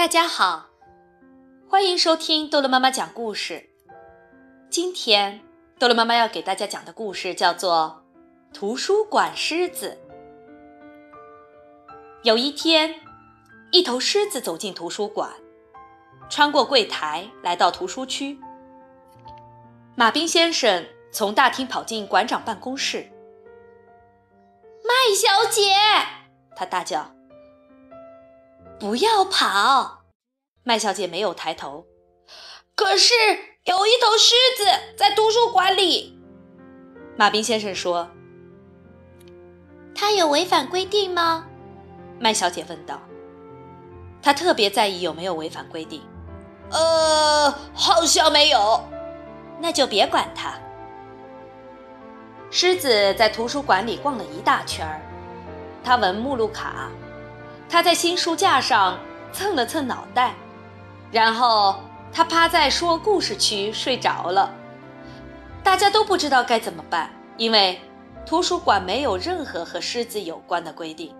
大家好，欢迎收听豆乐妈妈讲故事。今天豆乐妈妈要给大家讲的故事叫做《图书馆狮子》。有一天，一头狮子走进图书馆，穿过柜台，来到图书区。马彬先生从大厅跑进馆长办公室，麦小姐，他大叫。不要跑！麦小姐没有抬头。可是有一头狮子在图书馆里。马彬先生说：“他有违反规定吗？”麦小姐问道。他特别在意有没有违反规定。呃，好像没有。那就别管他。狮子在图书馆里逛了一大圈儿，他闻目录卡。他在新书架上蹭了蹭脑袋，然后他趴在说故事区睡着了。大家都不知道该怎么办，因为图书馆没有任何和狮子有关的规定。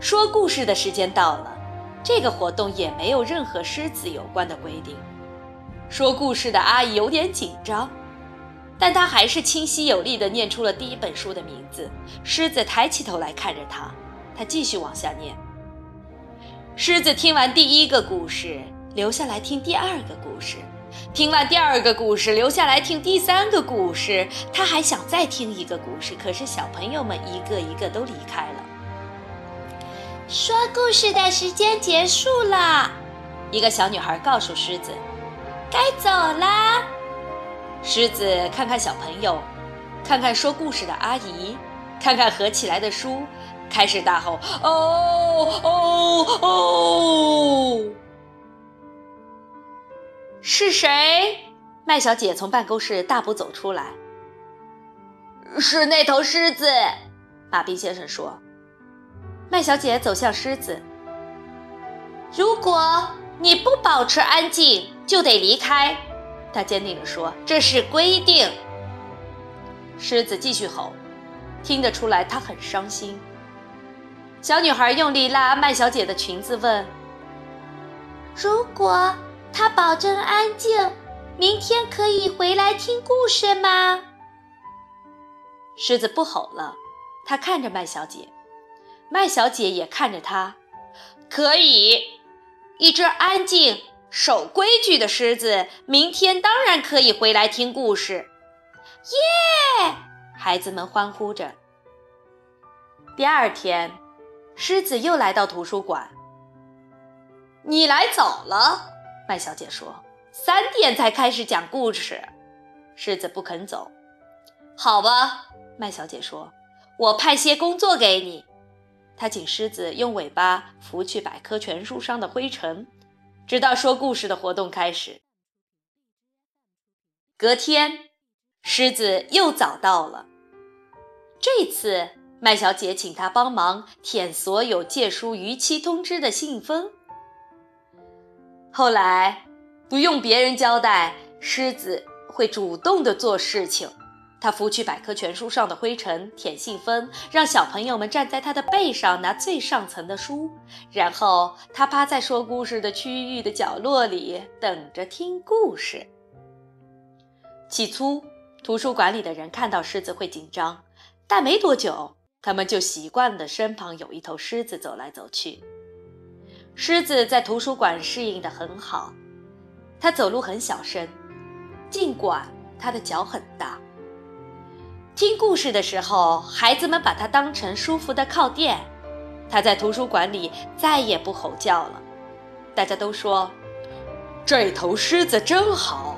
说故事的时间到了，这个活动也没有任何狮子有关的规定。说故事的阿姨有点紧张，但她还是清晰有力地念出了第一本书的名字。狮子抬起头来看着她。他继续往下念。狮子听完第一个故事，留下来听第二个故事；听完第二个故事，留下来听第三个故事。他还想再听一个故事，可是小朋友们一个一个都离开了。说故事的时间结束了，一个小女孩告诉狮子：“该走啦。”狮子看看小朋友，看看说故事的阿姨，看看合起来的书。开始大吼：“哦哦哦！”是谁？麦小姐从办公室大步走出来。是那头狮子，马斌先生说。麦小姐走向狮子。如果你不保持安静，就得离开。她坚定地说：“这是规定。”狮子继续吼，听得出来他很伤心。小女孩用力拉麦小姐的裙子，问：“如果她保证安静，明天可以回来听故事吗？”狮子不吼了，他看着麦小姐，麦小姐也看着他。可以，一只安静、守规矩的狮子，明天当然可以回来听故事。耶！孩子们欢呼着。第二天。狮子又来到图书馆。你来早了，麦小姐说。三点才开始讲故事。狮子不肯走。好吧，麦小姐说。我派些工作给你。她请狮子用尾巴拂去百科全书上的灰尘，直到说故事的活动开始。隔天，狮子又早到了。这次。麦小姐请他帮忙舔所有借书逾期通知的信封。后来，不用别人交代，狮子会主动的做事情。他拂去百科全书上的灰尘，舔信封，让小朋友们站在他的背上拿最上层的书，然后他趴在说故事的区域的角落里，等着听故事。起初，图书馆里的人看到狮子会紧张，但没多久。他们就习惯了身旁有一头狮子走来走去。狮子在图书馆适应得很好，它走路很小声，尽管它的脚很大。听故事的时候，孩子们把它当成舒服的靠垫。它在图书馆里再也不吼叫了。大家都说，这头狮子真好。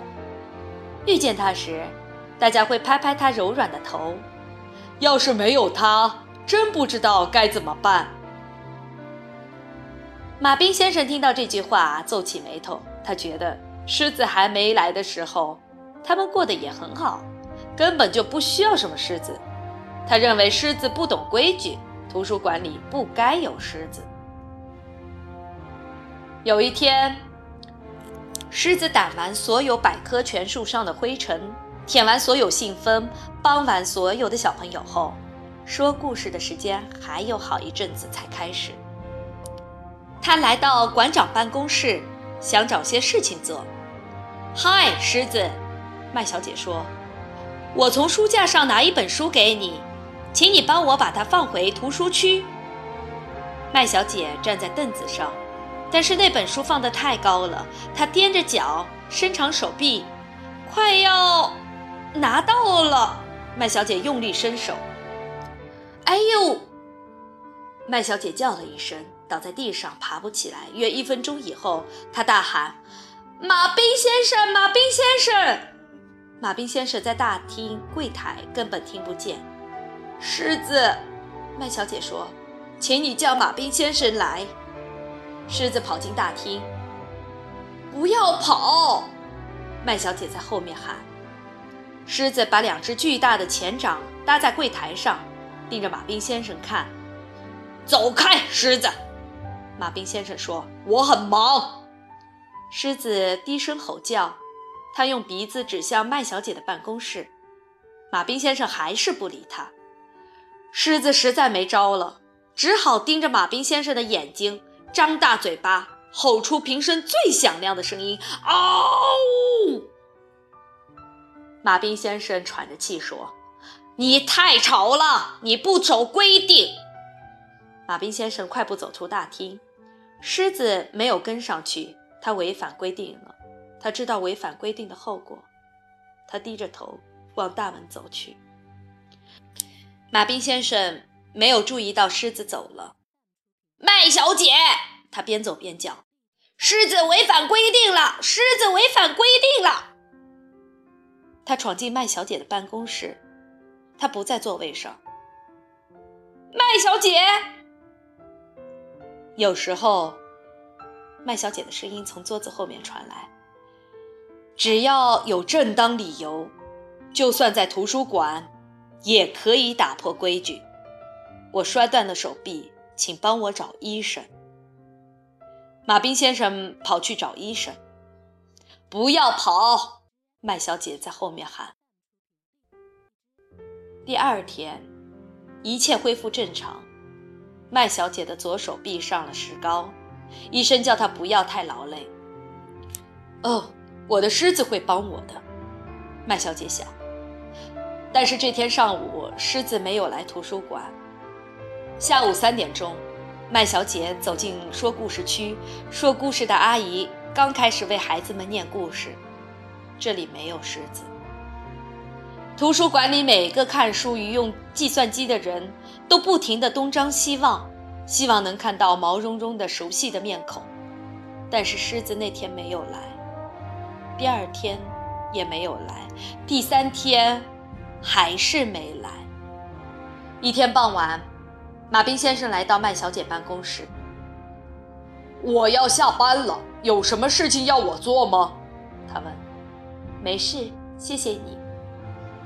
遇见它时，大家会拍拍它柔软的头。要是没有他，真不知道该怎么办。马彬先生听到这句话，皱起眉头。他觉得狮子还没来的时候，他们过得也很好，根本就不需要什么狮子。他认为狮子不懂规矩，图书馆里不该有狮子。有一天，狮子掸完所有百科全书上的灰尘。舔完所有信封，帮完所有的小朋友后，说故事的时间还有好一阵子才开始。他来到馆长办公室，想找些事情做。嗨，狮子，麦小姐说：“我从书架上拿一本书给你，请你帮我把它放回图书区。”麦小姐站在凳子上，但是那本书放得太高了，她踮着脚，伸长手臂，快要拿到了。麦小姐用力伸手，哎呦！麦小姐叫了一声。倒在地上，爬不起来。约一分钟以后，她大喊：“马兵先生，马兵先生！”马兵先生在大厅柜台，根本听不见。狮子，麦小姐说：“请你叫马兵先生来。”狮子跑进大厅。不要跑！麦小姐在后面喊。狮子把两只巨大的前掌搭在柜台上，盯着马兵先生看。走开，狮子！马兵先生说：“我很忙。”狮子低声吼叫，他用鼻子指向麦小姐的办公室。马兵先生还是不理他。狮子实在没招了，只好盯着马兵先生的眼睛，张大嘴巴，吼出平生最响亮的声音：“嗷！”马兵先生喘着气说：“你太吵了，你不守规定。”马兵先生快步走出大厅。狮子没有跟上去，他违反规定了。他知道违反规定的后果。他低着头往大门走去。马兵先生没有注意到狮子走了。麦小姐，他边走边叫：“狮子违反规定了！狮子违反规定了！”他闯进麦小姐的办公室。他不在座位上。麦小姐。有时候，麦小姐的声音从桌子后面传来。只要有正当理由，就算在图书馆，也可以打破规矩。我摔断了手臂，请帮我找医生。马兵先生跑去找医生。不要跑！麦小姐在后面喊。第二天，一切恢复正常。麦小姐的左手臂上了石膏，医生叫她不要太劳累。哦，我的狮子会帮我的，麦小姐想。但是这天上午，狮子没有来图书馆。下午三点钟，麦小姐走进说故事区，说故事的阿姨刚开始为孩子们念故事。这里没有狮子。图书馆里每个看书与用计算机的人都不停地东张西望，希望能看到毛茸茸的熟悉的面孔。但是狮子那天没有来，第二天也没有来，第三天还是没来。一天傍晚，马兵先生来到麦小姐办公室。我要下班了，有什么事情要我做吗？他问。没事，谢谢你。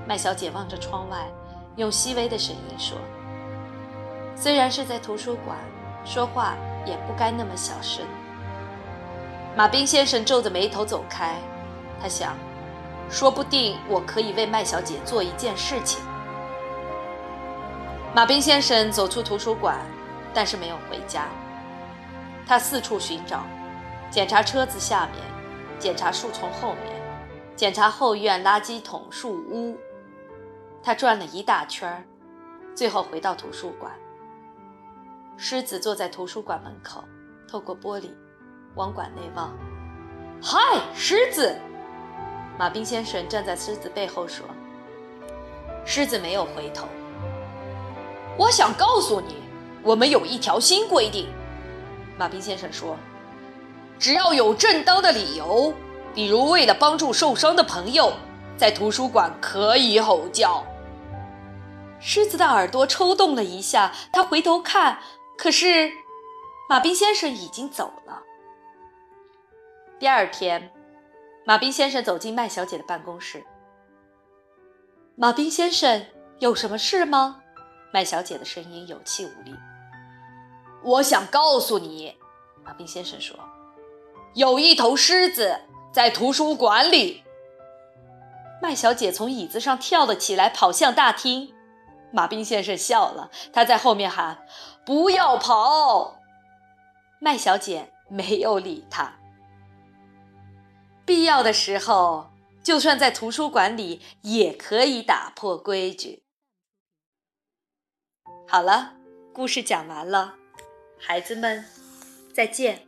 麦小姐望着窗外，用细微的声音说：“虽然是在图书馆，说话也不该那么小声。”马兵先生皱着眉头走开，他想：“说不定我可以为麦小姐做一件事情。”马兵先生走出图书馆，但是没有回家。他四处寻找，检查车子下面，检查树丛后面，检查后院垃圾桶、树屋。他转了一大圈，最后回到图书馆。狮子坐在图书馆门口，透过玻璃往馆内望。“嗨，狮子！”马兵先生站在狮子背后说。狮子没有回头。“我想告诉你，我们有一条新规定。”马兵先生说，“只要有正当的理由，比如为了帮助受伤的朋友，在图书馆可以吼叫。”狮子的耳朵抽动了一下，他回头看，可是马兵先生已经走了。第二天，马兵先生走进麦小姐的办公室。马兵先生，有什么事吗？麦小姐的声音有气无力。我想告诉你，马兵先生说，有一头狮子在图书馆里。麦小姐从椅子上跳了起来，跑向大厅。马兵先生笑了，他在后面喊：“不要跑！”麦小姐没有理他。必要的时候，就算在图书馆里也可以打破规矩。好了，故事讲完了，孩子们，再见。